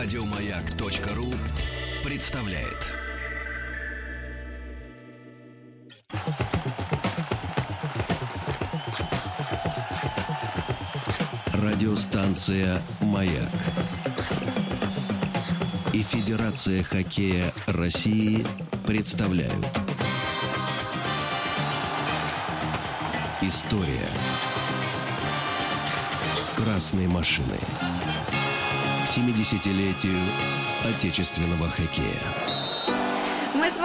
Радиомаяк.ру представляет. Радиостанция «Маяк» и Федерация хоккея России представляют. История красной машины. К 70-летию отечественного хоккея.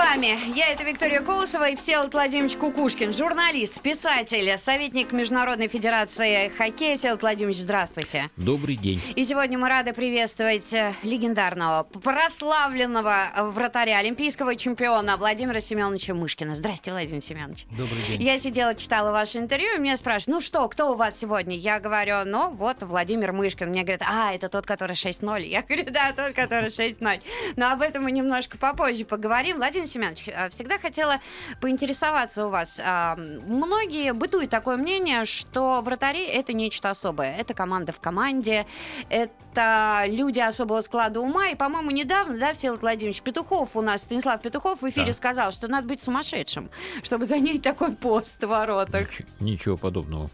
Вами. Я это Виктория Колосова и Всеволод Владимирович Кукушкин, журналист, писатель, советник Международной Федерации хоккея. Всеволод Владимирович, здравствуйте. Добрый день. И сегодня мы рады приветствовать э, легендарного, прославленного вратаря, олимпийского чемпиона Владимира Семеновича Мышкина. Здрасте, Владимир Семенович. Добрый день. Я сидела, читала ваше интервью, и меня спрашивают, ну что, кто у вас сегодня? Я говорю, ну вот Владимир Мышкин. Мне говорят, а, это тот, который 6-0. Я говорю, да, тот, который 6-0. Но об этом мы немножко попозже поговорим. Владимир Семенович, э, всегда хотела поинтересоваться у вас. А, многие бытует такое мнение, что вратари это нечто особое. Это команда в команде, это люди особого склада ума. И, по-моему, недавно, да, Всеволод Владимирович Петухов у нас, Станислав Петухов в эфире Да. сказал, что надо быть сумасшедшим, чтобы занять такой пост в воротах. Нич- Ничего подобного.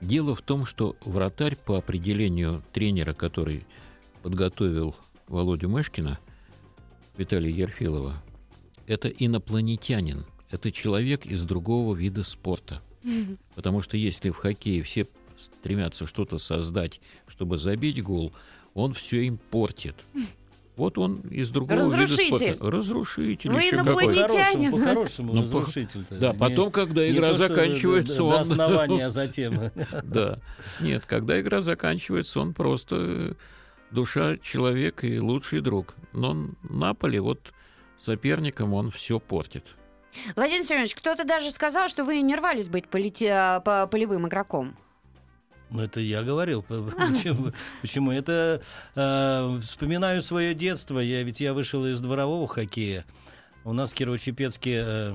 Дело в том, что вратарь по определению тренера, который подготовил Володю Мышкина, Виталия Ерфилова, это инопланетянин. Это человек из другого вида спорта. Потому что если в хоккее все стремятся что-то создать, чтобы забить гол, он все им портит. Вот он из другого вида Разрушитель. спорта. Разрушитель. Вы еще инопланетянин. По-хорошему, По-хорошему, Ну, по- разрушитель-то. Да, Не- потом, когда не игра то, заканчивается, до, он... До основания, а затем. Да. Нет, когда игра заканчивается, он просто душа человека и лучший друг. Но Наполе, вот соперником он все портит. Владимир Семенович, кто-то даже сказал, что вы не рвались быть полите- а, по- полевым игроком. Ну, это я говорил. Почему? Почему? Это э, вспоминаю свое детство. Я ведь я вышел из дворового хоккея. У нас в Кирово-Чепецке, э,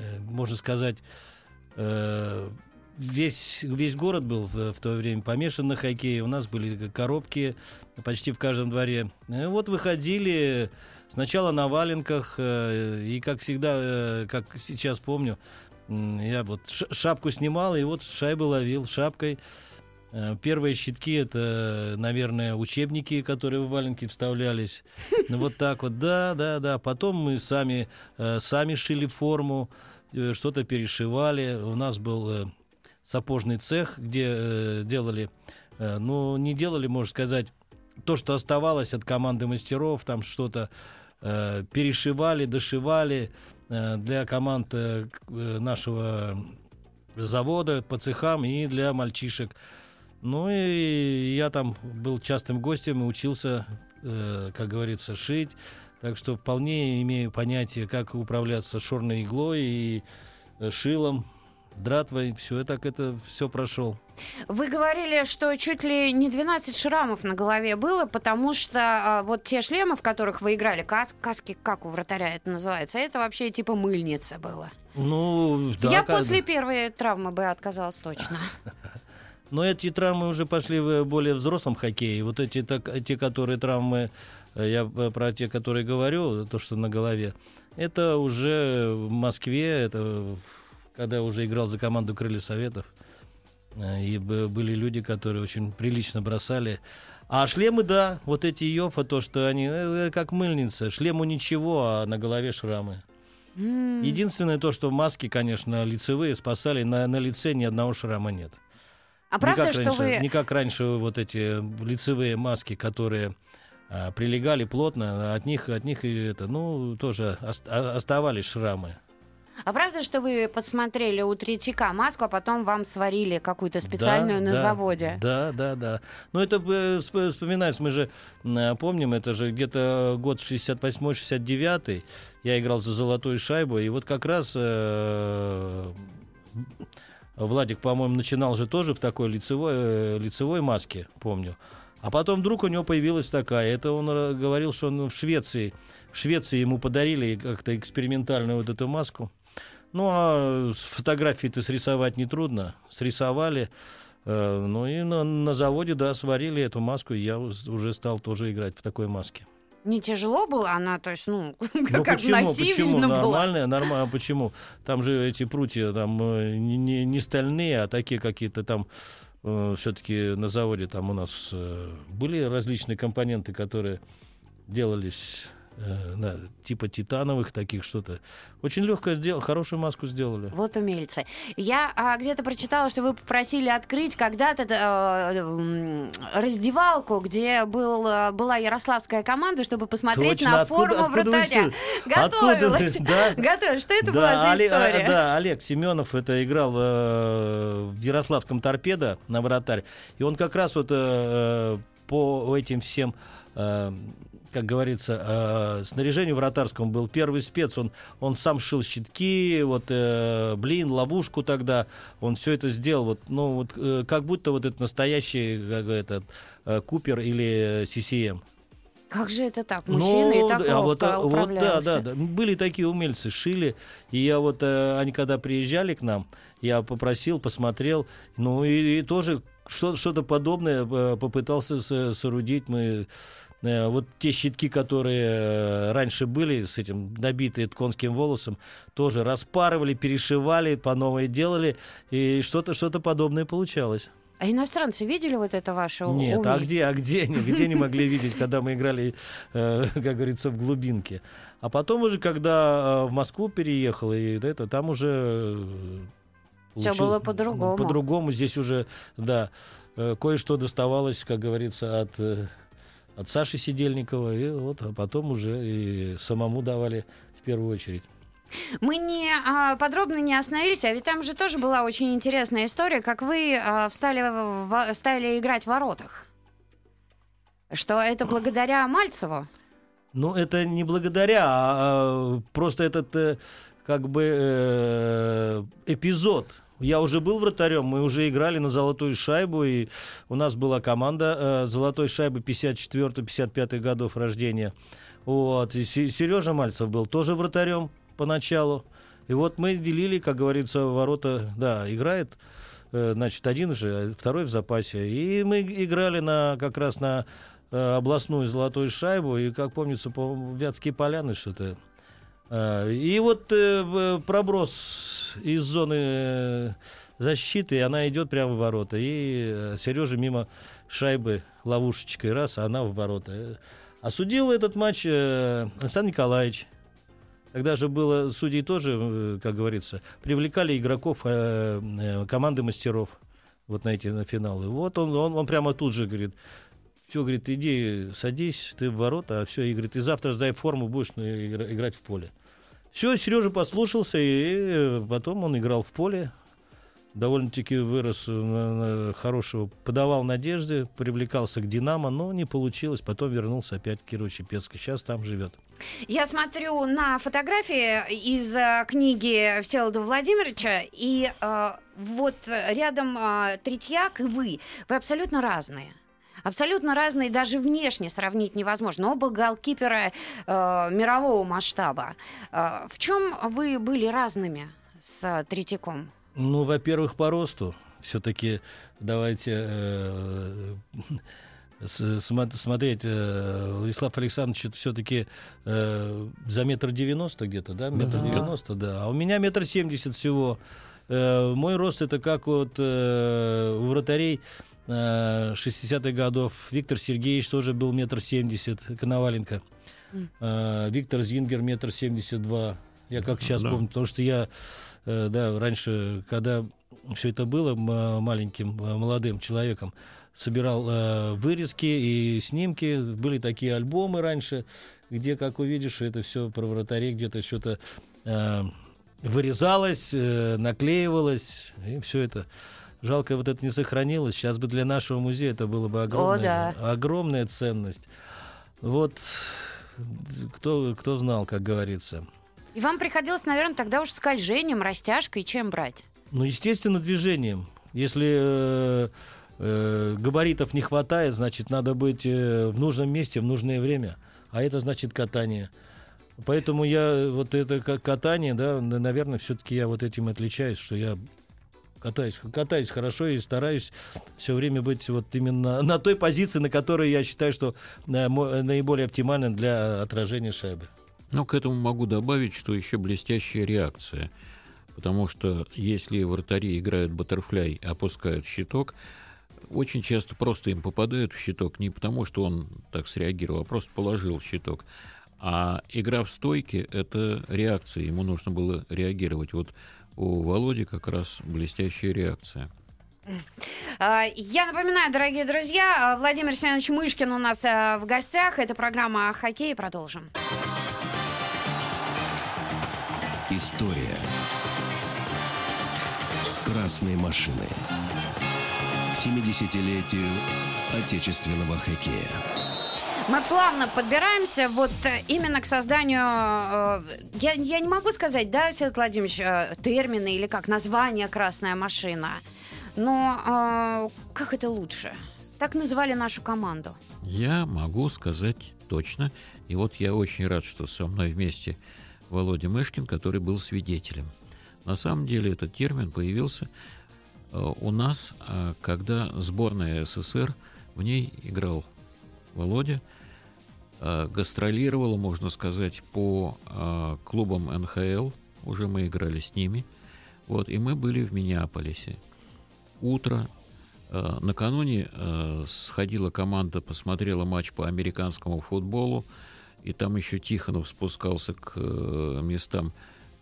э, можно сказать, э, весь, весь город был в, в то время помешан на хоккее. У нас были коробки почти в каждом дворе. И вот выходили сначала на валенках, э, и как всегда, э, как сейчас помню, я вот шапку снимал, и вот шайбу ловил шапкой. Э, Первые щитки это, наверное, учебники, которые в валенки вставлялись. Ну, Вот так вот, да, да, да. Потом мы сами, сами шили форму, что-то перешивали. У нас был сапожный цех, где делали, ну, не делали, можно сказать, то, что оставалось от команды мастеров, там что-то э, перешивали, дошивали э, для команд э, нашего завода по цехам и для мальчишек. Ну и я там был частым гостем и учился, как говорится, шить. Так что вполне имею понятие, как управляться шорной иглой и шилом, дратвой. Все, я так это все прошел. Вы говорили, что чуть ли не 12 шрамов на голове было, потому что а, вот те шлемы, в которых вы играли, кас- каски, как у вратаря это называется, это вообще типа мыльница было. Ну, да, Я как- после первой травмы бы отказалась точно. Но эти травмы уже пошли в более взрослом хоккее. Вот эти, так, те, которые травмы, э, я э, про те, которые говорю, то, что на голове, это уже в Москве, это когда я уже играл за команду Крылья Советов. Э, И были люди, которые очень прилично бросали. А шлемы, да, вот эти Йофа, то, что они э, как мыльница. Шлему ничего, а на голове шрамы. М. Единственное то, что маски, конечно, лицевые спасали, на, на лице ни одного шрама нет. А Не правда, как что раньше, вы... Не как раньше вот эти лицевые маски, которые а, прилегали плотно, от них, от них и это, ну, тоже а- оставались шрамы. А правда, что вы подсмотрели у Третьяка маску, а потом вам сварили какую-то специальную Да, на да, заводе? Да, да, да. Ну, это э, всп- вспоминается, мы же м, помним, это же где-то год 68-69, я играл за золотую шайбу, и вот как раз э, Владик, по-моему, начинал же тоже в такой лицевой, э, лицевой маске, помню. А потом вдруг у него появилась такая. Это он э, говорил, что он в Швеции, в Швеции ему подарили как-то экспериментальную вот эту маску. Ну, а фотографии-то срисовать нетрудно. Срисовали. Э, ну и на, на заводе, да, сварили эту маску, и я уже стал тоже играть в такой маске. Не тяжело было? Она, то есть, ну, Ну как почему, почему? была. Нормальная, нормально, почему? Там же эти прутья там э, не, не- не стальные, а такие какие-то там все-таки на заводе там у нас э, были различные компоненты, которые делались э, да, типа титановых таких что-то. Очень легко сделал, хорошую маску сделали. Вот умельцы. Я а, где-то прочитала, что вы попросили открыть когда-то э, раздевалку, где был, э, была ярославская команда, чтобы посмотреть Точно, на откуда- форму откуда вратаря. откуда Готовилась. да. Готовилась. Что это Да, была за а, история? да, Олег Семенов это играл э, в Ярославском торпедо на вратарь. И он как раз вот э, по этим всем, э, как говорится, э, снаряжению вратарскому был первый спец. Он, он сам шил щитки, вот, э, блин, ловушку тогда. Он все это сделал. Вот, ну, вот, э, как будто вот это настоящий как этот, э, Купер или CCM. Как же это так? Мужчины и Ну, так а вот, а, вот, да, да, да. Были такие умельцы, шили. И я вот, э, они когда приезжали к нам, я попросил, посмотрел, ну и, и тоже что, что-то подобное э, попытался со- соорудить. Мы э, вот те щитки, которые э, раньше были с этим набитые конским волосом, тоже распарывали, перешивали, по новой делали, и что-то что-то подобное получалось. А иностранцы видели вот это ваше Нет, а где, а где они, где они могли видеть, когда мы играли, э, как говорится, в глубинке? А потом уже, когда э, в Москву переехал, и это, там уже... э, получил- было по-другому. По-другому здесь уже, да, э, кое-что доставалось, как говорится, от, э, от Саши Сидельникова, и вот, а потом уже и самому давали в первую очередь. Мы не а, подробно не остановились, а ведь там же тоже была очень интересная история, как вы а, встали, в- стали играть в воротах. Что это благодаря Мальцеву? Ну, это не благодаря, а, а, просто этот э, как бы э, эпизод. Я уже был вратарем, мы уже играли на золотую шайбу, и у нас была команда э, золотой шайбы 54-55 годов рождения. Вот. И Сережа Мальцев был тоже вратарем поначалу. И вот мы делили, как говорится, ворота, да, играет, э, значит, один же, а второй в запасе. И мы играли на, как раз на э, областную золотую шайбу, и, как помнится, по Вятские поляны что-то. А, И вот э, проброс из зоны э, защиты, она идет прямо в ворота. И Сережа мимо шайбы ловушечкой раз, а она в ворота. Э, Осудил этот матч э, Александр Николаевич. Тогда же было, судьи тоже, э, как говорится, привлекали игроков э, э, команды мастеров вот на эти на финалы. Вот он, он, он прямо тут же говорит, все, говорит, иди, садись, ты в ворота, а все, и говорит, и завтра сдай форму, будешь игра- играть в поле. Все, Сережа послушался, и э, потом он играл в поле, довольно-таки вырос э, хорошего, подавал надежды, привлекался к «Динамо», но не получилось, потом вернулся опять в Кирово-Чепецк, сейчас там живет. Я смотрю на фотографии из э, книги Всеволода Владимировича, и э, вот рядом э, Третьяк и вы. Вы абсолютно разные. Абсолютно разные, даже внешне сравнить невозможно. Оба голкипера э, мирового масштаба. Э, в чем вы были разными с э, Третьяком? Ну, во-первых, по росту. Все-таки давайте э, смотреть. э, Владислав Александрович все-таки за метр девяносто где-то, да? Метр девяносто, да. А у меня метр семьдесят всего. Э, Мой рост это как вот э, у вратарей э, 60-х годов. Виктор Сергеевич тоже был метр семьдесят, Коноваленко. Э, Виктор Зингер метр семьдесят два. Я как сейчас Да. помню, потому что я, э, да, раньше, когда все это было маленьким, э, молодым человеком, собирал э, вырезки и снимки. Были такие альбомы раньше, где, как увидишь, это все про вратарей где-то что-то э, вырезалось, э, наклеивалось, и все это. Жалко, вот это не сохранилось. Сейчас бы для нашего музея это было бы огромная, огромная ценность. Вот кто, кто знал, как говорится. И вам приходилось, наверное, тогда уж скольжением, растяжкой, чем брать? Ну, естественно, движением. Если э, э, габаритов не хватает, значит, надо быть э, в нужном месте в нужное время. А это значит катание. Поэтому я вот это как катание, да, наверное, все-таки я вот этим отличаюсь, что я катаюсь, катаюсь хорошо и стараюсь все время быть вот именно на той позиции, на которой я считаю, что э, наиболее оптимально для отражения шайбы. Ну, к этому могу добавить, что еще блестящая реакция. Потому что если вратари играют баттерфляй, опускают щиток, очень часто просто им попадают в щиток не потому, что он так среагировал, а просто положил щиток. А игра в стойке — это реакция, ему нужно было реагировать. Вот у Володи как раз блестящая реакция. А, я напоминаю, дорогие друзья, Владимир Семенович Мышкин у нас э, в гостях. Это программа о хоккее. Продолжим. История. Красные машины. 70-летию отечественного хоккея. Мы плавно подбираемся вот э, именно к созданию, э, я, я не могу сказать, да, Всеволод Владимирович, э, термины или как название «красная машина», но как это лучше? Так называли нашу команду. Я могу сказать точно, и вот я очень рад, что со мной вместе Володя Мышкин, который был свидетелем. На самом деле этот термин появился у нас, когда сборная СССР, в ней играл Володя, гастролировала, можно сказать, по э, клубам НХЛ. Уже мы играли с ними. Вот, и мы были в Миннеаполисе. Утро. Э, накануне сходила команда, посмотрела матч по американскому футболу. И там еще Тихонов спускался к местам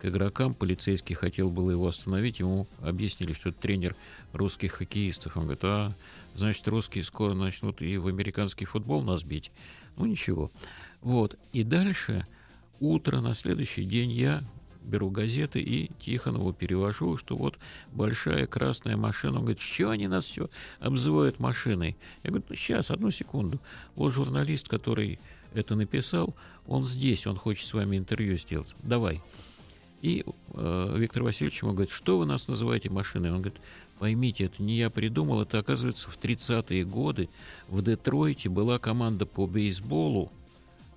к игрокам. Полицейский хотел было его остановить. Ему объяснили, что это тренер русских хоккеистов. Он говорит, а, значит, русские скоро начнут и в американский футбол нас бить. Ну, ничего. Вот. И дальше, утро на следующий день я беру газеты и Тихонову перевожу, что вот большая красная машина. Он говорит, что они нас все обзывают машиной? Я говорю, ну, сейчас, одну секунду. Вот журналист, который это написал, он здесь, он хочет с вами интервью сделать. Давай. И э, Виктор Васильевич ему говорит, что вы нас называете машиной? Он говорит, поймите, это не я придумал, это, оказывается, в 30-е годы в Детройте была команда по бейсболу,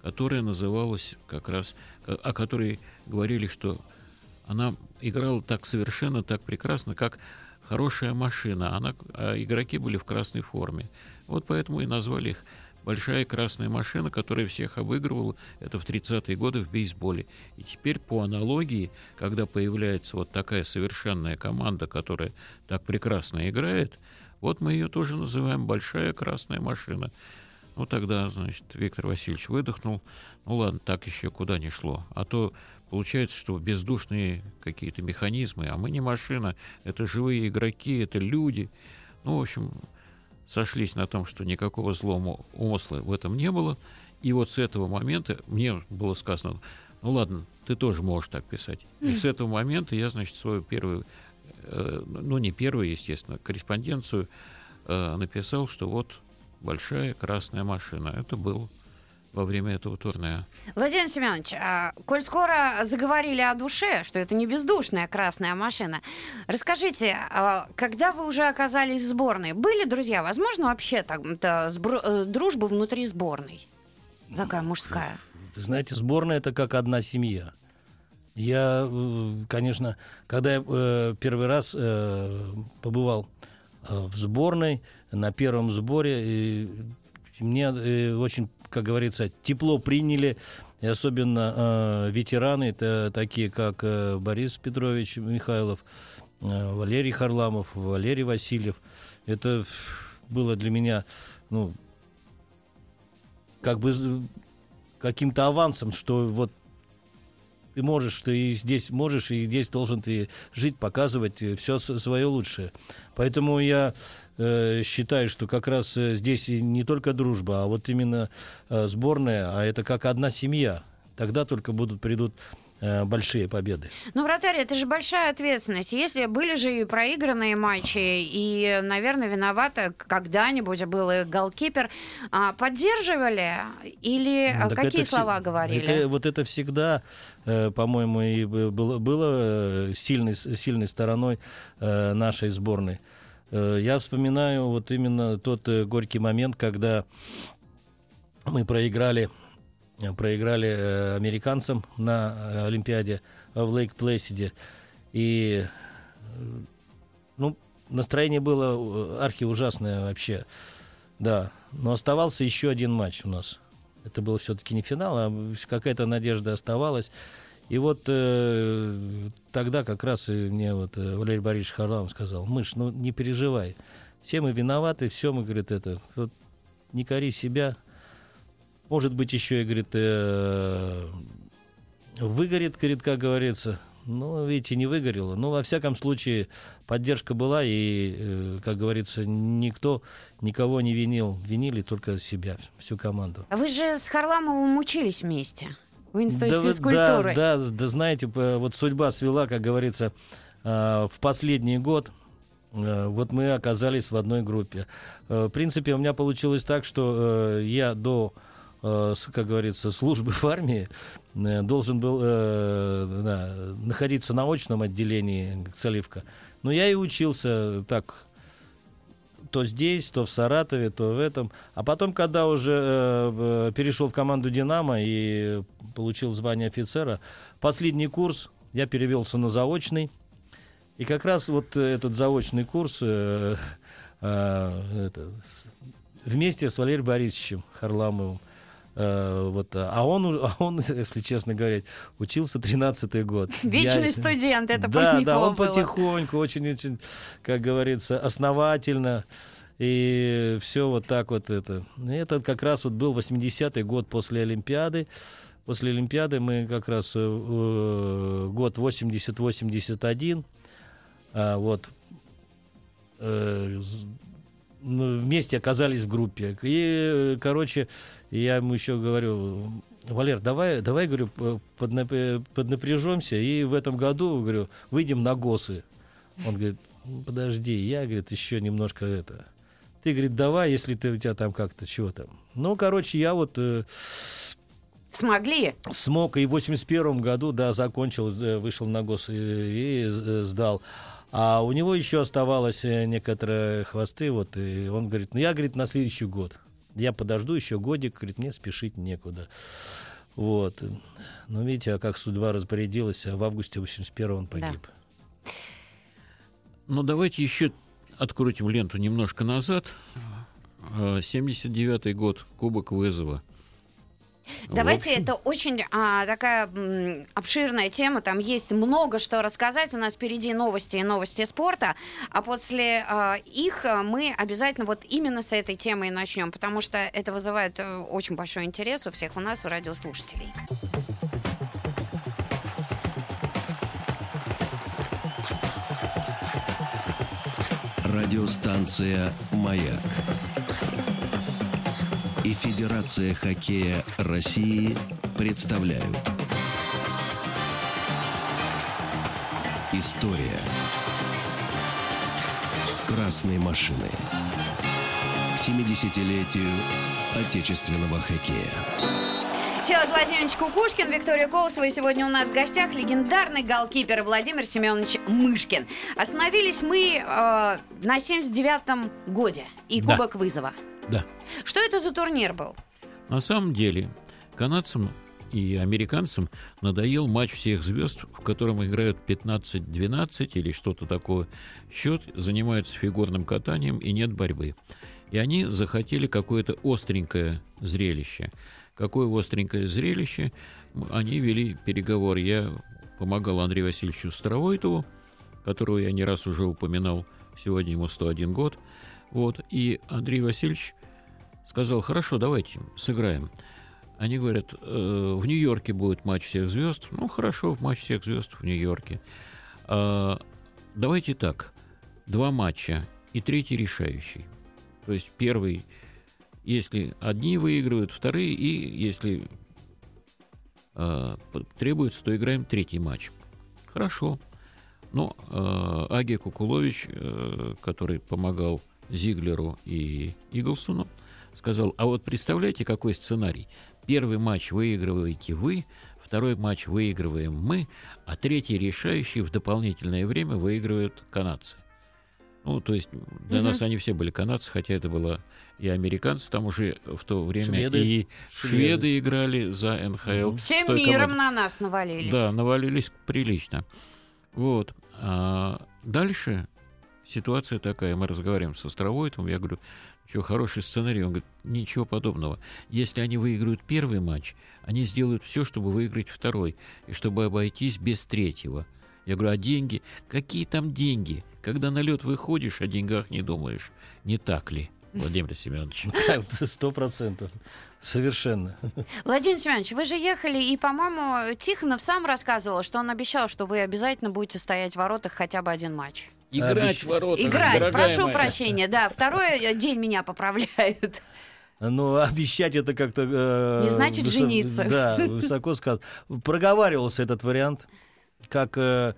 которая называлась как раз, о которой говорили, что она играла так совершенно, так прекрасно, как хорошая машина, она, а игроки были в красной форме. Вот поэтому и назвали их большая красная машина, которая всех обыгрывала, это в 30-е годы в бейсболе. И теперь по аналогии, когда появляется вот такая совершенная команда, которая так прекрасно играет, вот мы ее тоже называем «большая красная машина». Ну, тогда, значит, Виктор Васильевич выдохнул. Ну, ладно, так еще куда не шло. А то получается, что бездушные какие-то механизмы, а мы не машина, это живые игроки, это люди. Ну, в общем, сошлись на том, что никакого злого умысла в этом не было. И вот с этого момента мне было сказано, ну ладно, ты тоже можешь так писать. И с этого момента я, значит, свою первую, э, ну не первую, естественно, корреспонденцию э, написал, что вот большая красная машина. Это был во время этого турне. Владимир Семенович, а, коль скоро заговорили о душе, что это не бездушная красная машина, расскажите, а, когда вы уже оказались в сборной, были друзья? Возможно, вообще так, сбро- э, дружба внутри сборной? Такая мужская. Вы знаете, сборная это как одна семья. Я, э, конечно, когда я э, первый раз побывал в сборной, на первом сборе, и мне очень как говорится, тепло приняли, и особенно э, ветераны, это такие как э, Борис Петрович Михайлов, э, Валерий Харламов, Валерий Васильев. Это было для меня, ну, как бы каким-то авансом, что вот ты можешь, ты здесь можешь, и здесь должен ты жить, показывать э, все свое лучшее. Поэтому я считаю, что как раз э, здесь не только дружба, а вот именно э, сборная, а это как одна семья. Тогда только будут придут э, большие победы. Ну, вратарь, это же большая ответственность. Если были же и проигранные матчи, и, наверное, виновата когда-нибудь был и голкипер, а поддерживали или ну, так какие слова вс... говорили? Это, вот это всегда, по-моему, и было, было сильной, сильной стороной нашей сборной. Э, я вспоминаю вот именно тот э, горький момент, когда мы проиграли, э, проиграли американцам на Олимпиаде в Лейк-Плэсиде. И ну, настроение было архи ужасное вообще. Да. Но оставался еще один матч у нас. Это было все-таки не финал, а какая-то надежда оставалась. И вот э, тогда как раз и мне вот э, Валерий Борисович Харламов сказал, мышь, ну не переживай, все мы виноваты, все мы, говорит, это, вот, не кори себя, может быть, еще и, говорит, э, выгорит, говорит, как говорится, ну, видите, не выгорело. Но, во всяком случае, поддержка была, и, э, как говорится, никто никого не винил. Винили только себя, всю команду. А вы же с Харламовым учились вместе в институте да, физкультуры. Да, да, да, знаете, вот судьба свела, как говорится, э, в последний год. Э, вот мы оказались в одной группе. В принципе, у меня получилось так, что я до как говорится, службы в армии, должен был э, да, находиться на очном отделении Цаливка. Но я и учился так, то здесь, то в Саратове, то в этом. А потом, когда уже э, перешел в команду «Динамо» и получил звание офицера, последний курс я перевелся на заочный. И как раз вот этот заочный курс э, э, это, вместе с Валерием Борисовичем Харламовым Э, вот, а он, а он, если честно говоря, учился 13-й год. Вечный Я, студент, это Да, да, он было. потихоньку, очень-очень, как говорится, основательно. И все вот так вот это. Это как раз вот был 80-й год после Олимпиады. После Олимпиады мы как раз э, э год 80-81. А, вот. Э, ну, вместе оказались в группе. И, короче, я ему еще говорю, Валер, давай, давай, говорю, поднапряжемся и в этом году, говорю, выйдем на ГОСы. Он говорит, подожди, я, говорит, еще немножко это. Ты, говорит, давай, если ты у тебя там как-то чего там. Ну, короче, я вот... Э, Смогли? Смог, и в 81 году, да, закончил, э, вышел на ГОС и, и э, сдал. А у него еще оставалось э, некоторые хвосты, вот, и он говорит, ну я, говорит, на следующий год. Я подожду еще годик, говорит, мне спешить некуда. Вот. Ну, видите, а как судьба распорядилась, а в августе 81 он погиб. Да. Ну, давайте еще открутим ленту немножко назад. 79-й год, Кубок вызова. Давайте, это очень а, такая м, обширная тема, там есть много что рассказать. У нас впереди новости и новости спорта, а после а, их а, мы обязательно вот именно с этой темы и начнем, потому что это вызывает а, очень большой интерес у всех у нас, у радиослушателей. Радиостанция «Маяк» и Федерация хоккея России представляют История Красной машины 70-летию отечественного хоккея. Всеволод Владимирович Кукушкин, Виктория Колосова. И сегодня у нас в гостях легендарный голкипер Владимир Семенович Мышкин. Остановились мы э, на 79-м годе и Кубок да. вызова. Да. Что это за турнир был? На самом деле, канадцам и американцам надоел матч всех звезд, в котором играют 15-12 или что-то такое. Счет занимаются фигурным катанием и нет борьбы. И они захотели какое-то остренькое зрелище – Какое остренькое зрелище. Они вели переговоры. Я помогал Андрею Васильевичу Старовойтову, которого я не раз уже упоминал. Сегодня ему 101 год. Вот. И Андрей Васильевич сказал, хорошо, давайте сыграем. Они говорят, э, в Нью-Йорке будет матч всех звезд. Ну, хорошо, матч всех звезд в Нью-Йорке. А, давайте так, два матча и третий решающий. То есть первый если одни выигрывают, вторые, и если э, требуется, то играем третий матч. Хорошо. Но э, Аги Кукулович, э, который помогал Зиглеру и Иглсону, сказал, а вот представляете, какой сценарий? Первый матч выигрываете вы, второй матч выигрываем мы, а третий решающий в дополнительное время выигрывают канадцы. Ну, то есть для угу. нас они все были канадцы, хотя это было и американцы там уже в то время, шведы. и шведы, шведы играли за НХЛ. Всем миром команде. на нас навалились. Да, навалились прилично. Вот. А дальше ситуация такая, мы разговариваем с Островойтом, я говорю, что хороший сценарий, он говорит, ничего подобного. Если они выиграют первый матч, они сделают все, чтобы выиграть второй, и чтобы обойтись без третьего. Я говорю, а деньги? Какие там деньги? Когда на лед выходишь, о деньгах не думаешь. Не так ли, Владимир Семенович? Сто процентов. Совершенно. Владимир Семенович, вы же ехали, и, по-моему, Тихонов сам рассказывал, что он обещал, что вы обязательно будете стоять в воротах хотя бы один матч. Играть в ворота. Играть, прошу прощения, да. Второй день меня поправляют. Ну, обещать это как-то... Э, Не значит высо- жениться. Да, высоко сказано. Проговаривался этот вариант, как э,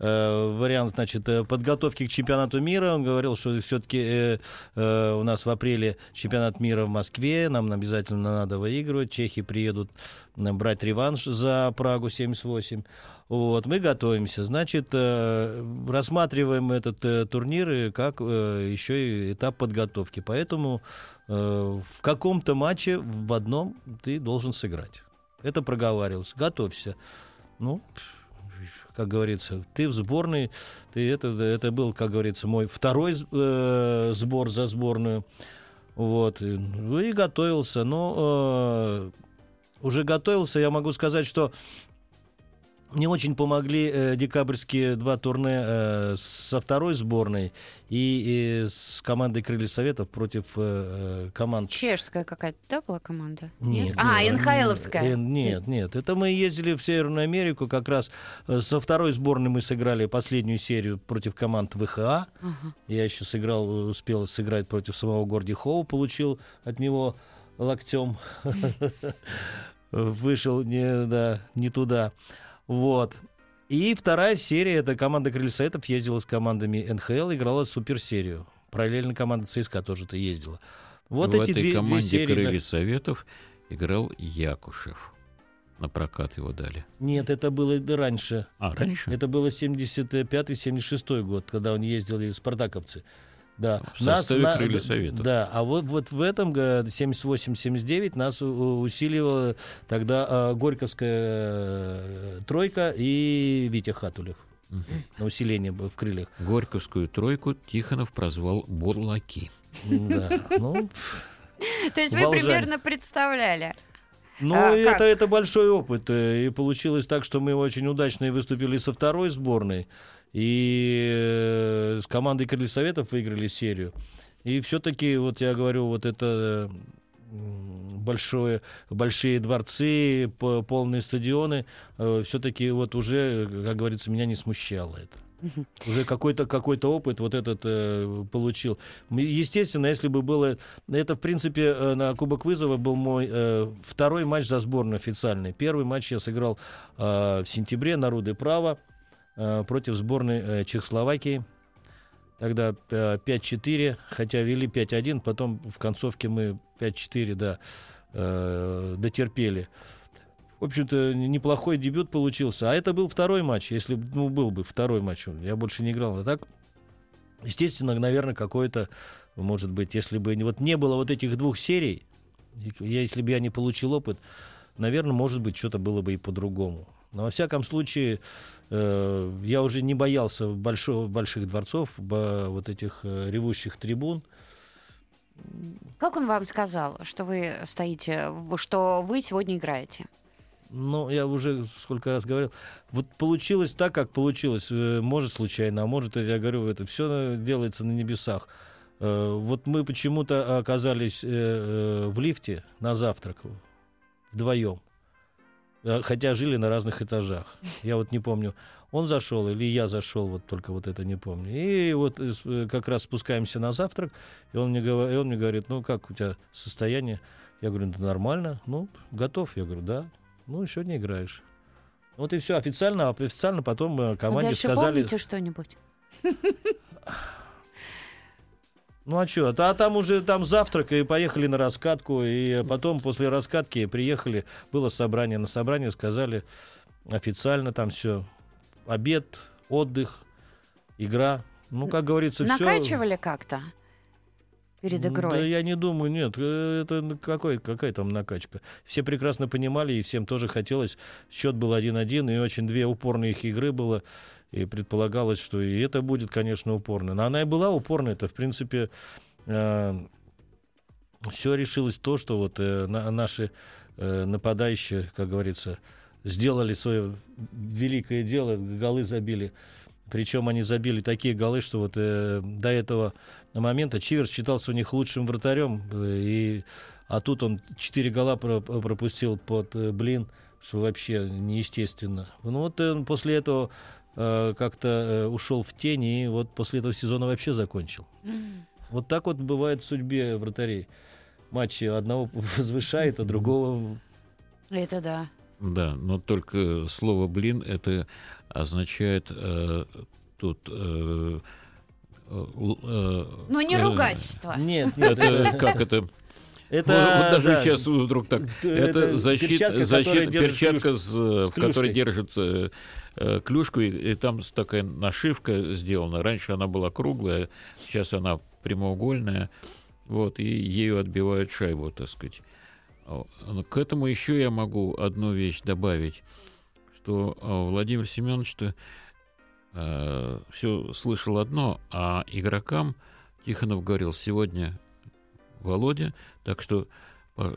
э, вариант, значит, э, подготовки к чемпионату мира. Он говорил, что все-таки у нас в апреле чемпионат мира в Москве, нам обязательно надо выигрывать. Чехи приедут э, брать реванш за Прагу 78. Вот, мы готовимся. Значит, э, рассматриваем этот э, турнир и как э, еще и этап подготовки. Поэтому э, в каком-то матче в одном ты должен сыграть. Это проговаривалось. Готовься. Ну, как говорится, ты в сборной, ты это, это был, как говорится, мой второй э, сбор за сборную. Вот. И, ну, и готовился. Но э, уже готовился, я могу сказать, что мне очень помогли э, декабрьские два турне э, со второй сборной и, и с командой Крылья Советов против э, э, команд. Чешская какая-то, да, была команда? Нет, А, нет, НХЛовская. э, Нет, нет. Это мы ездили в Северную Америку, как раз э, со второй сборной мы сыграли последнюю серию против команд ВХА. Ага. Я еще сыграл, успел сыграть против самого Горди Хоу, получил от него локтем. Вышел не, да, не туда. Вот. И вторая серия, это команда Крылья Советов ездила с командами НХЛ, играла суперсерию. Параллельно команда ЦСКА тоже-то ездила. Вот в эти этой две, две команде серии. да. «Крылья Советов» играл Якушев. На прокат его дали. Нет, это было раньше. А, раньше? Это было 75-76 год, когда он ездил и спартаковцы. Да. В составе «Крылья Советов». Да, а вот, вот в этом году, 78-79, нас усиливала тогда а, Горьковская э, тройка и Витя Хатулев Мгм. на усиление в крыльях. Горьковскую тройку Тихонов прозвал «Бурлаки». Да, ну, То есть вы примерно представляли. Ну, А, это, как? это большой опыт. э, И получилось так, что мы очень удачно и выступили со второй сборной. И э, с командой Крылья Советов выиграли серию. И все-таки, вот я говорю, вот это большое, большие дворцы, по- полные стадионы, все-таки вот уже, как говорится, меня не смущало это. Уже какой-то какой опыт вот этот э, получил. Естественно, если бы было... Это, в принципе, э, на Кубок Вызова был мой э, второй матч за сборную официальный. Первый матч я сыграл э, в сентябре на Руды Право э, против сборной э, Чехословакии. Тогда э, 5-4, хотя вели 5-1, потом в концовке мы 5-4, да, э, дотерпели. В общем-то, неплохой дебют получился. А это был второй матч, если ну, был бы второй матч. Я больше не играл. А так, естественно, наверное, какой-то, может быть, если бы вот не было вот этих двух серий, если бы я не получил опыт, наверное, может быть, что-то было бы и по-другому. Но во всяком случае, э, я уже не боялся большого, больших дворцов, вот этих э, ревущих трибун. Как он вам сказал, что вы стоите, что вы сегодня играете? Ну, я уже сколько раз говорил. Вот получилось так, как получилось. Э, Может, случайно, а может, я говорю, это все делается на небесах. Э, Вот мы почему-то оказались э, э, в лифте на завтрак вдвоем. Э, Хотя жили на разных этажах. Я вот не помню, он зашел или я зашел, вот только вот это не помню. И вот э, э, как раз спускаемся на завтрак, и он мне, и он мне говорит, ну как у тебя состояние? Я говорю, да нормально. Ну, готов. Я говорю, да. Ну, сегодня играешь. Вот и все. Официально, а официально потом команде дальше сказали... помните что-нибудь? Ну а что? А там уже там завтрак и поехали на раскатку. И потом после раскатки приехали, было собрание. На собрание сказали официально там все. Обед, отдых, игра. Ну, как говорится, все. Накачивали как-то перед Да игрой? я не думаю, нет. э, Это какой, какая там накачка? Все прекрасно понимали, и всем тоже хотелось. Счет был 1-1, и очень две упорные их игры было. И предполагалось, что и это будет, конечно, упорно. Но она и была упорной. Это, в принципе, э, все решилось то, что вот э, на, наши э, нападающие, как говорится, сделали свое великое дело, голы забили. Причем они забили такие голы, что вот э, до этого момента Чиверс считался у них лучшим вратарем, э, и, а тут он четыре гола про- пропустил под э, блин, что вообще неестественно. Ну вот э, после этого э, как-то э, ушел в тень, и вот после этого сезона вообще закончил. Вот так вот бывает в судьбе вратарей. Матчи одного возвышает, а другого... Это да. Да, но только слово «блин» это означает э, тут... Э, э, э, Ну, не э, ругательство. Нет, нет, Это как это? это вот, вот даже да. сейчас вдруг так. Это Это, защита, перчатка, держит перчатка, с, с в которой клюшкой. держит э, э, клюшку, и, и там такая нашивка сделана. Раньше она была круглая, сейчас она прямоугольная. Вот, и ею отбивают шайбу, так сказать. Ну, К этому еще я могу одну вещь добавить, что а, Владимир Семенович-то все слышал одно, а игрокам Тихонов говорил, сегодня Володя, так что по-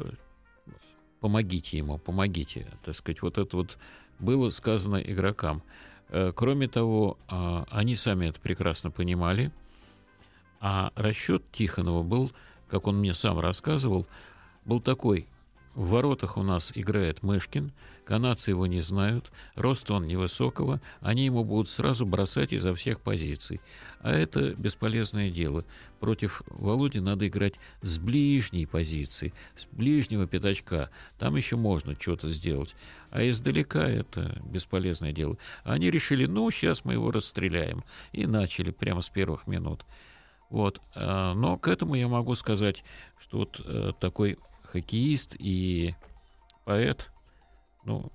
помогите ему, помогите, так сказать, вот это вот было сказано игрокам. Э, Кроме того, а, они сами это прекрасно понимали, а расчет Тихонова был, как он мне сам рассказывал, был такой. В воротах у нас играет Мышкин, канадцы его не знают, рост он невысокого, они ему будут сразу бросать изо всех позиций. А это бесполезное дело. Против Володи надо играть с ближней позиции, с ближнего пятачка. Там еще можно что-то сделать. А издалека это бесполезное дело. Они решили, ну, сейчас мы его расстреляем. И начали прямо с первых минут. Вот. а, Но к этому я могу сказать, что вот э, такой хоккеист и поэт, ну,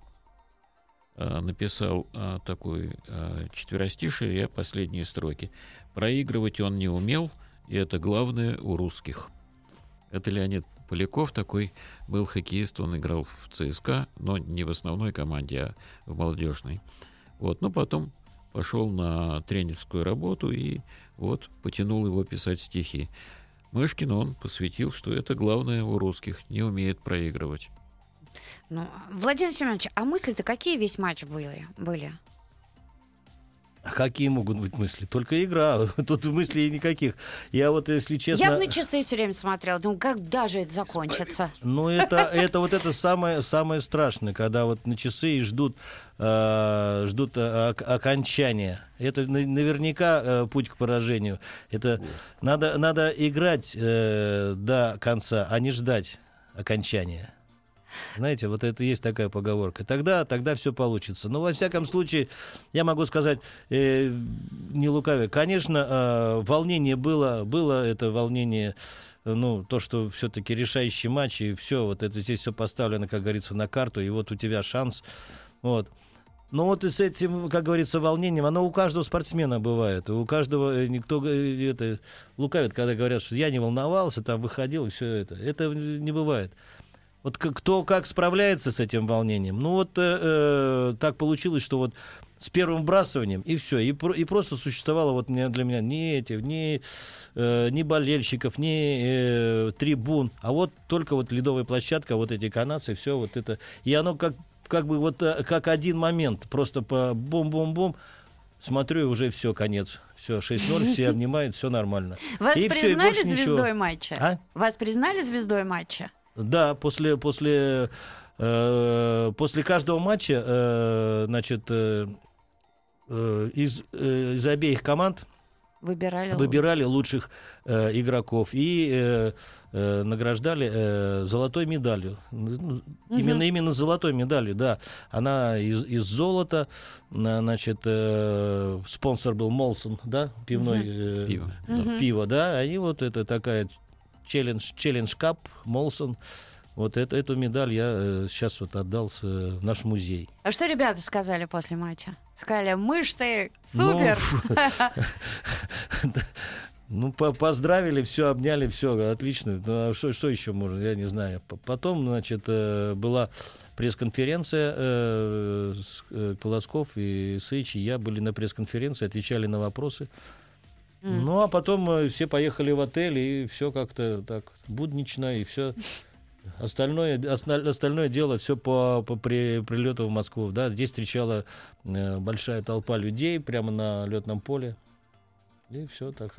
э, написал э, такой э, четверостишие, я последние строки. Проигрывать он не умел, и это главное у русских. Это Леонид Поляков, такой был хоккеист, он играл в ЦСКА, но не в основной команде, а в молодежной. Вот, но потом пошел на тренерскую работу и вот потянул его писать стихи. Мышкин он посвятил, что это главное у русских, не умеет проигрывать. Ну, Владимир Семенович, а мысли-то какие весь матч были? были? А какие могут быть мысли? Только игра. Тут мыслей никаких. Я вот, если честно... Я бы на часы все время смотрела. Думаю, когда же это закончится? Ну, это, это вот это самое, самое страшное, когда вот на часы и ждут, э, ждут э, ок- окончания. Это на- наверняка э, путь к поражению. Это надо, надо играть э, до конца, а не ждать окончания. Знаете, вот это есть такая поговорка. Тогда, тогда все получится. Но во всяком случае, я могу сказать, э, не лукавя, конечно, э, волнение было, было это волнение, ну, то, что все-таки решающий матч, и все, вот это здесь все поставлено, как говорится, на карту, и вот у тебя шанс. Вот. Ну вот и с этим, как говорится, волнением, оно у каждого спортсмена бывает. и У каждого э, никто э, это лукавит, когда говорят, что я не волновался, там выходил и все это. Это не бывает. Вот кто как справляется с этим волнением. Ну вот э, э, так получилось, что вот с первым вбрасыванием и все, и, и просто существовало вот для меня ни эти, ни, э, ни болельщиков, ни э, трибун, а вот только вот ледовая площадка, вот эти канадцы, все вот это, и оно как как бы вот э, как один момент, просто по бум-бум-бум. Смотрю, и уже все, конец. Все, 6-0, все обнимают, все нормально. Вас И признали ничего. звездой матча? А? Вас признали звездой матча? Да, после, после, э, после каждого матча, э, значит, э, э, из, э, из обеих команд Выбирали? выбирали лучших э, игроков и э, э, награждали э, золотой медалью. Ну, Именно именно золотой медалью, да. Она из, из золота, на- значит, э, спонсор был Молсон, да, пивной э, Пиво, да, пиво, да. И вот это такая челлендж, челлендж кап Молсон. Вот это, эту медаль я сейчас вот отдал э, в наш музей. А что ребята сказали после матча? Сказали, мышь ты, Ну, супер! Ну, по- поздравили, все, обняли, все, отлично. Ну, а что, что еще можно, я не знаю. Потом, значит, э, была пресс-конференция, э, э, Колосков и Сыч, и я были на пресс-конференции, отвечали на вопросы. Ну, а потом э, все поехали в отель, и все как-то так буднично, и все остальное, остальное дело все по, по при, прилету в Москву. Да, здесь встречала э, большая толпа людей прямо на летном поле. И все так.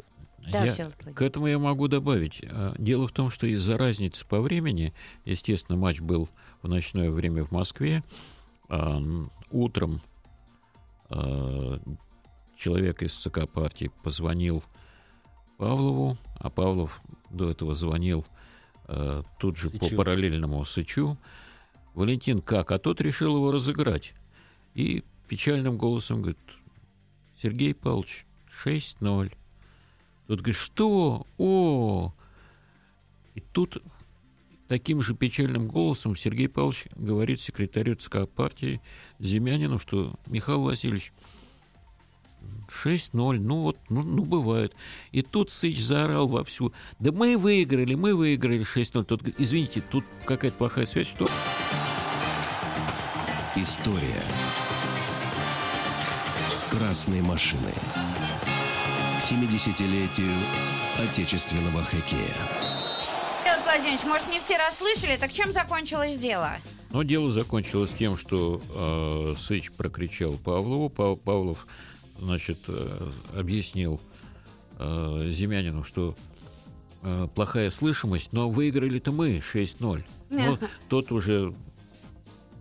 Да, Я-. К этому я могу добавить. а, Дело в том, что из-за разницы по времени, естественно, матч был в ночное время в Москве. м, Утром а, человек из ЦК партии позвонил Павлову, а Павлов до этого звонил а, тут же по Сычу. параллельному Сычу. Валентин как? А тот решил его разыграть. И печальным голосом говорит, Сергей Павлович, 6-0. Тот говорит, что? О! И тут таким же печальным голосом Сергей Павлович говорит секретарю ЦК партии Земянину, что Михаил Васильевич, 6-0, ну вот, ну, ну бывает. И тут Сыч заорал вовсю, да мы выиграли, мы выиграли 6-0. Тот говорит, извините, тут какая-то плохая связь, что? История красной машины. К 70-летию отечественного хоккея. Всеволод Владимирович, может, не все расслышали, так чем закончилось дело? Но дело закончилось тем, что э, Сыч прокричал Павлову. Па- Павлов, значит, э, объяснил э, Земянину, что э, плохая слышимость, но выиграли-то мы 6-0. Но тот уже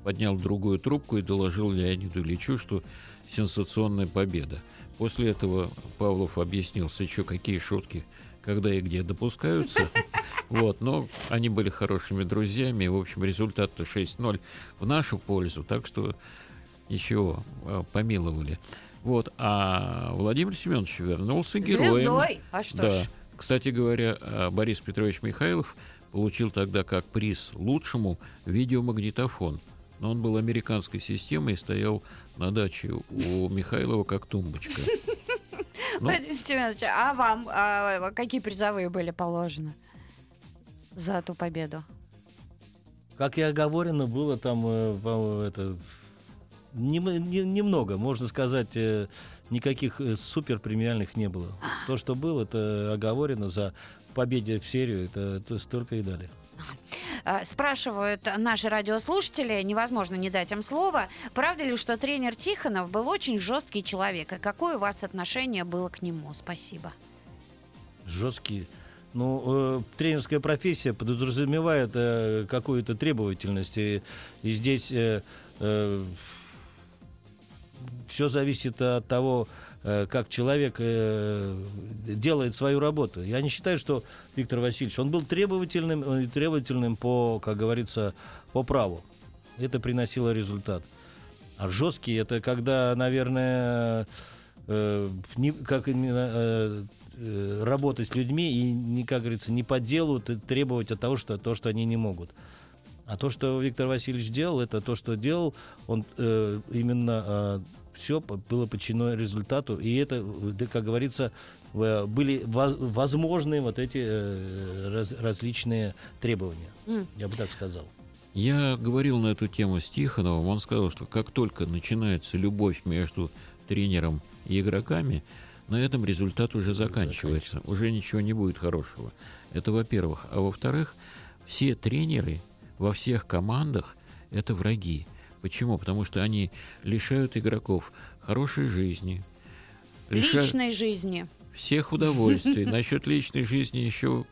поднял другую трубку и доложил Леониду Ильичу, что сенсационная победа. После этого Павлов объяснил Сычу, какие шутки когда и где допускаются. Вот, но они были хорошими друзьями. И, в общем, результат-то 6-0 в нашу пользу. Так что ничего, помиловали. Вот, а Владимир Семенович вернулся героем. Звездой. А что Да. ж. Кстати говоря, э, Борис Петрович Михайлов получил тогда как приз лучшему видеомагнитофон. Но он был американской системой и стоял на даче у Михайлова как тумбочка. Ну. Владимир Семенович, а вам а, какие призовые были положены за ту победу? Как и оговорено, было там э, по- это, нем- не- немного, можно сказать, э, никаких э, супер премиальных не было. То, что было, это оговорено за победе в серию, это, это столько и дали. А, Спрашивают наши радиослушатели, невозможно не дать им слово. Правда ли, что тренер Тихонов был очень жесткий человек? И какое у вас отношение было к нему? Спасибо. Жесткие. Ну, э, тренерская профессия подразумевает э, какую-то требовательность. И, и здесь все зависит от того, э, как человек э, делает свою работу. Я не считаю, что Виктор Васильевич, он был требовательным, э, требовательным по, как говорится, по праву. Это приносило результат. А жесткий это когда, наверное, как э, работать с людьми и, не, как говорится, не по делу требовать от того, что, то, что они не могут. А то, что Виктор Васильевич делал, это то, что делал, он э, именно все было подчинено результату, и это, э, как говорится, э, были во- возможны вот эти э, раз- различные требования. М. Я бы так сказал. Я говорил на эту тему с Тихоновым. Он сказал, что как только начинается любовь между тренером и игроками, на этом результат уже заканчивается. Уже ничего не будет хорошего. Это во-первых. А во-вторых, все тренеры во всех командах – это враги. Почему? Потому что они лишают игроков хорошей жизни, лишают Личной жизни. всех удовольствий. Насчет личной жизни еще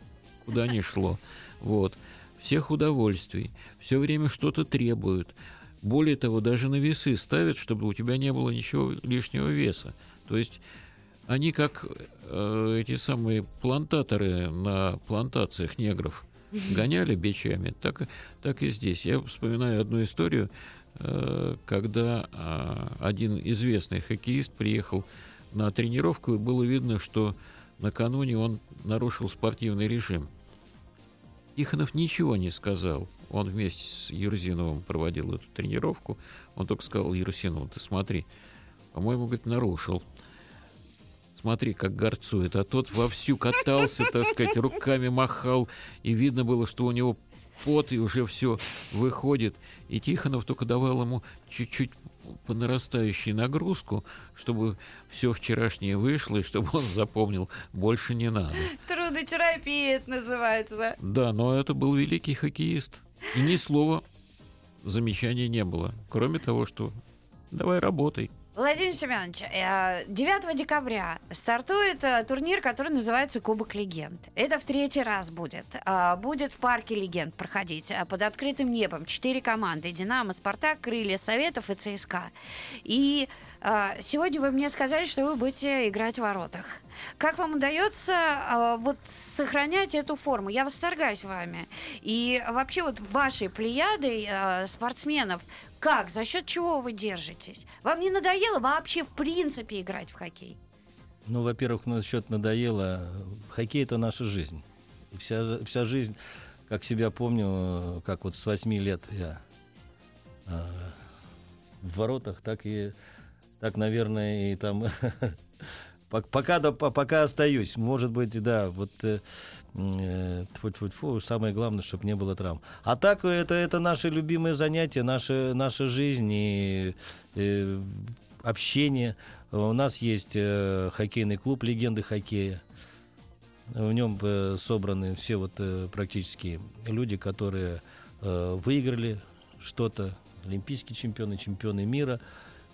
куда ни шло. Вот. Всех удовольствий. Все время что-то требуют. Более того, даже на весы ставят, чтобы у тебя не было ничего лишнего веса. То есть они как э, эти самые плантаторы на плантациях негров гоняли бичами, так, так и здесь. Я вспоминаю одну историю, э, когда а, один известный хоккеист приехал на тренировку, и было видно, что накануне он нарушил спортивный режим. Тихонов ничего не сказал. Он вместе с Юрзиновым проводил эту тренировку. Он только сказал Юрсинову, ты смотри, по-моему, говорит, нарушил. Смотри, как горцует. А тот вовсю катался, так сказать, руками махал. И видно было, что у него пот, и уже все выходит. И Тихонов только давал ему чуть-чуть по нарастающей нагрузку, чтобы все вчерашнее вышло, и чтобы он запомнил, больше не надо. Трудотерапия это называется. Да, но это был великий хоккеист. И ни слова замечания не было. Кроме того, что давай работай. Владимир Семенович, 9 э, декабря стартует э, турнир, который называется Кубок Легенд. Это в третий раз будет. Э, будет в парке Легенд проходить под открытым небом. Четыре команды. Динамо, Спартак, Крылья, Советов и ЦСКА. И сегодня вы мне сказали, что вы будете играть в воротах. Как вам удается вот сохранять эту форму? Я восторгаюсь вами. И вообще вот вашей плеядой спортсменов, как, за счет чего вы держитесь? Вам не надоело вообще в принципе играть в хоккей? Ну, во-первых, насчет надоело. Хоккей это наша жизнь. Вся, вся жизнь, как себя помню, как вот с 8 лет я э, в воротах, так и так, наверное, и там Пока, да, пока остаюсь. Может быть, да, вот э, тьфу -тьфу -тьфу, самое главное, чтобы не было травм. А так, это, это наше любимое занятие, наша, наша жизнь и э, общение. У нас есть э, хоккейный клуб «Легенды хоккея». В нем э, собраны все вот э, практически люди, которые э, выиграли что-то, олимпийские чемпионы, чемпионы мира.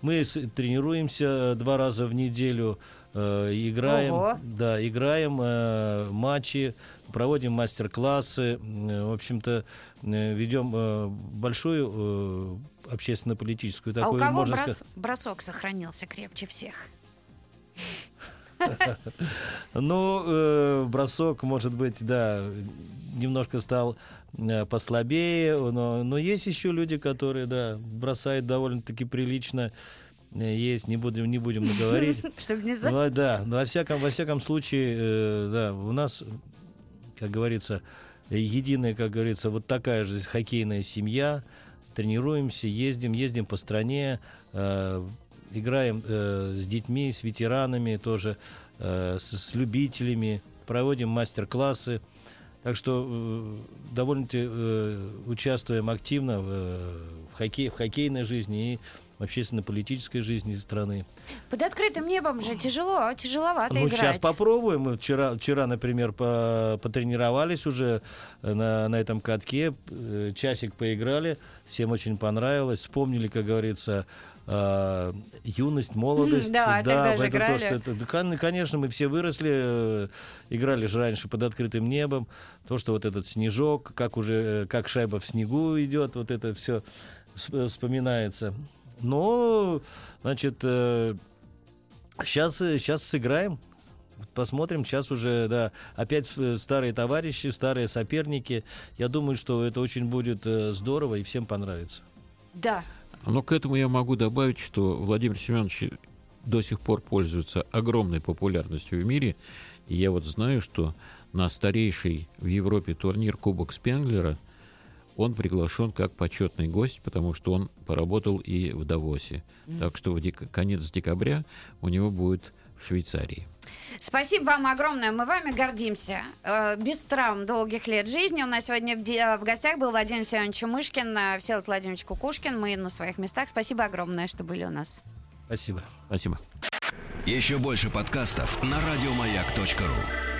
Мы тренируемся два раза в неделю, э, играем, Ого. да, играем э, матчи, проводим мастер-классы, э, в общем-то э, ведем э, большую э, общественно-политическую такую. А у кого брос- сказать... бросок сохранился крепче всех? Ну, э, бросок, может быть, да, немножко стал э, послабее, но, но есть еще люди, которые, да, бросают довольно-таки прилично. Э, есть, не будем, не будем говорить. Чтобы не ну, Да, но во всяком, во всяком случае, э, да, у нас, как говорится, единая, как говорится, вот такая же хоккейная семья. Тренируемся, ездим, ездим по стране, э, играем э, с детьми, с ветеранами тоже, э, с любителями, проводим мастер-классы. Так что э, довольно-таки э, участвуем активно в, э, в, хоккей, в хоккейной жизни и общественно-политической жизни страны. Под открытым небом же тяжело, тяжеловато ну, играть. сейчас попробуем. Мы вчера, вчера например, по, потренировались уже на, на этом катке, э, часик поиграли, всем очень понравилось, вспомнили, как говорится, э, юность, молодость. Да, да это играли. то, что это, конечно, мы все выросли, э, играли же раньше под открытым небом, то, что вот этот снежок, как уже, как шайба в снегу идет, вот это все вспоминается. Но, значит, э, сейчас, сейчас сыграем. Посмотрим, сейчас уже, да, опять э, старые товарищи, старые соперники. Я думаю, что это очень будет э, здорово и всем понравится. Да. Но к этому я могу добавить, что Владимир Семенович до сих пор пользуется огромной популярностью в мире. И я вот знаю, что на старейший в Европе турнир Кубок Спенглера – он приглашен как почетный гость, потому что он поработал и в Давосе. Mm. Так что в дек- конец декабря у него будет в Швейцарии. Спасибо вам огромное. Мы вами гордимся. Э, без травм долгих лет жизни. У нас сегодня в, де- в гостях был Владимир Семенович Мышкин, э, Всеволод Владимирович Кукушкин. Мы на своих местах. Спасибо огромное, что были у нас. Спасибо. Спасибо. Еще больше подкастов на радиомаяк.ру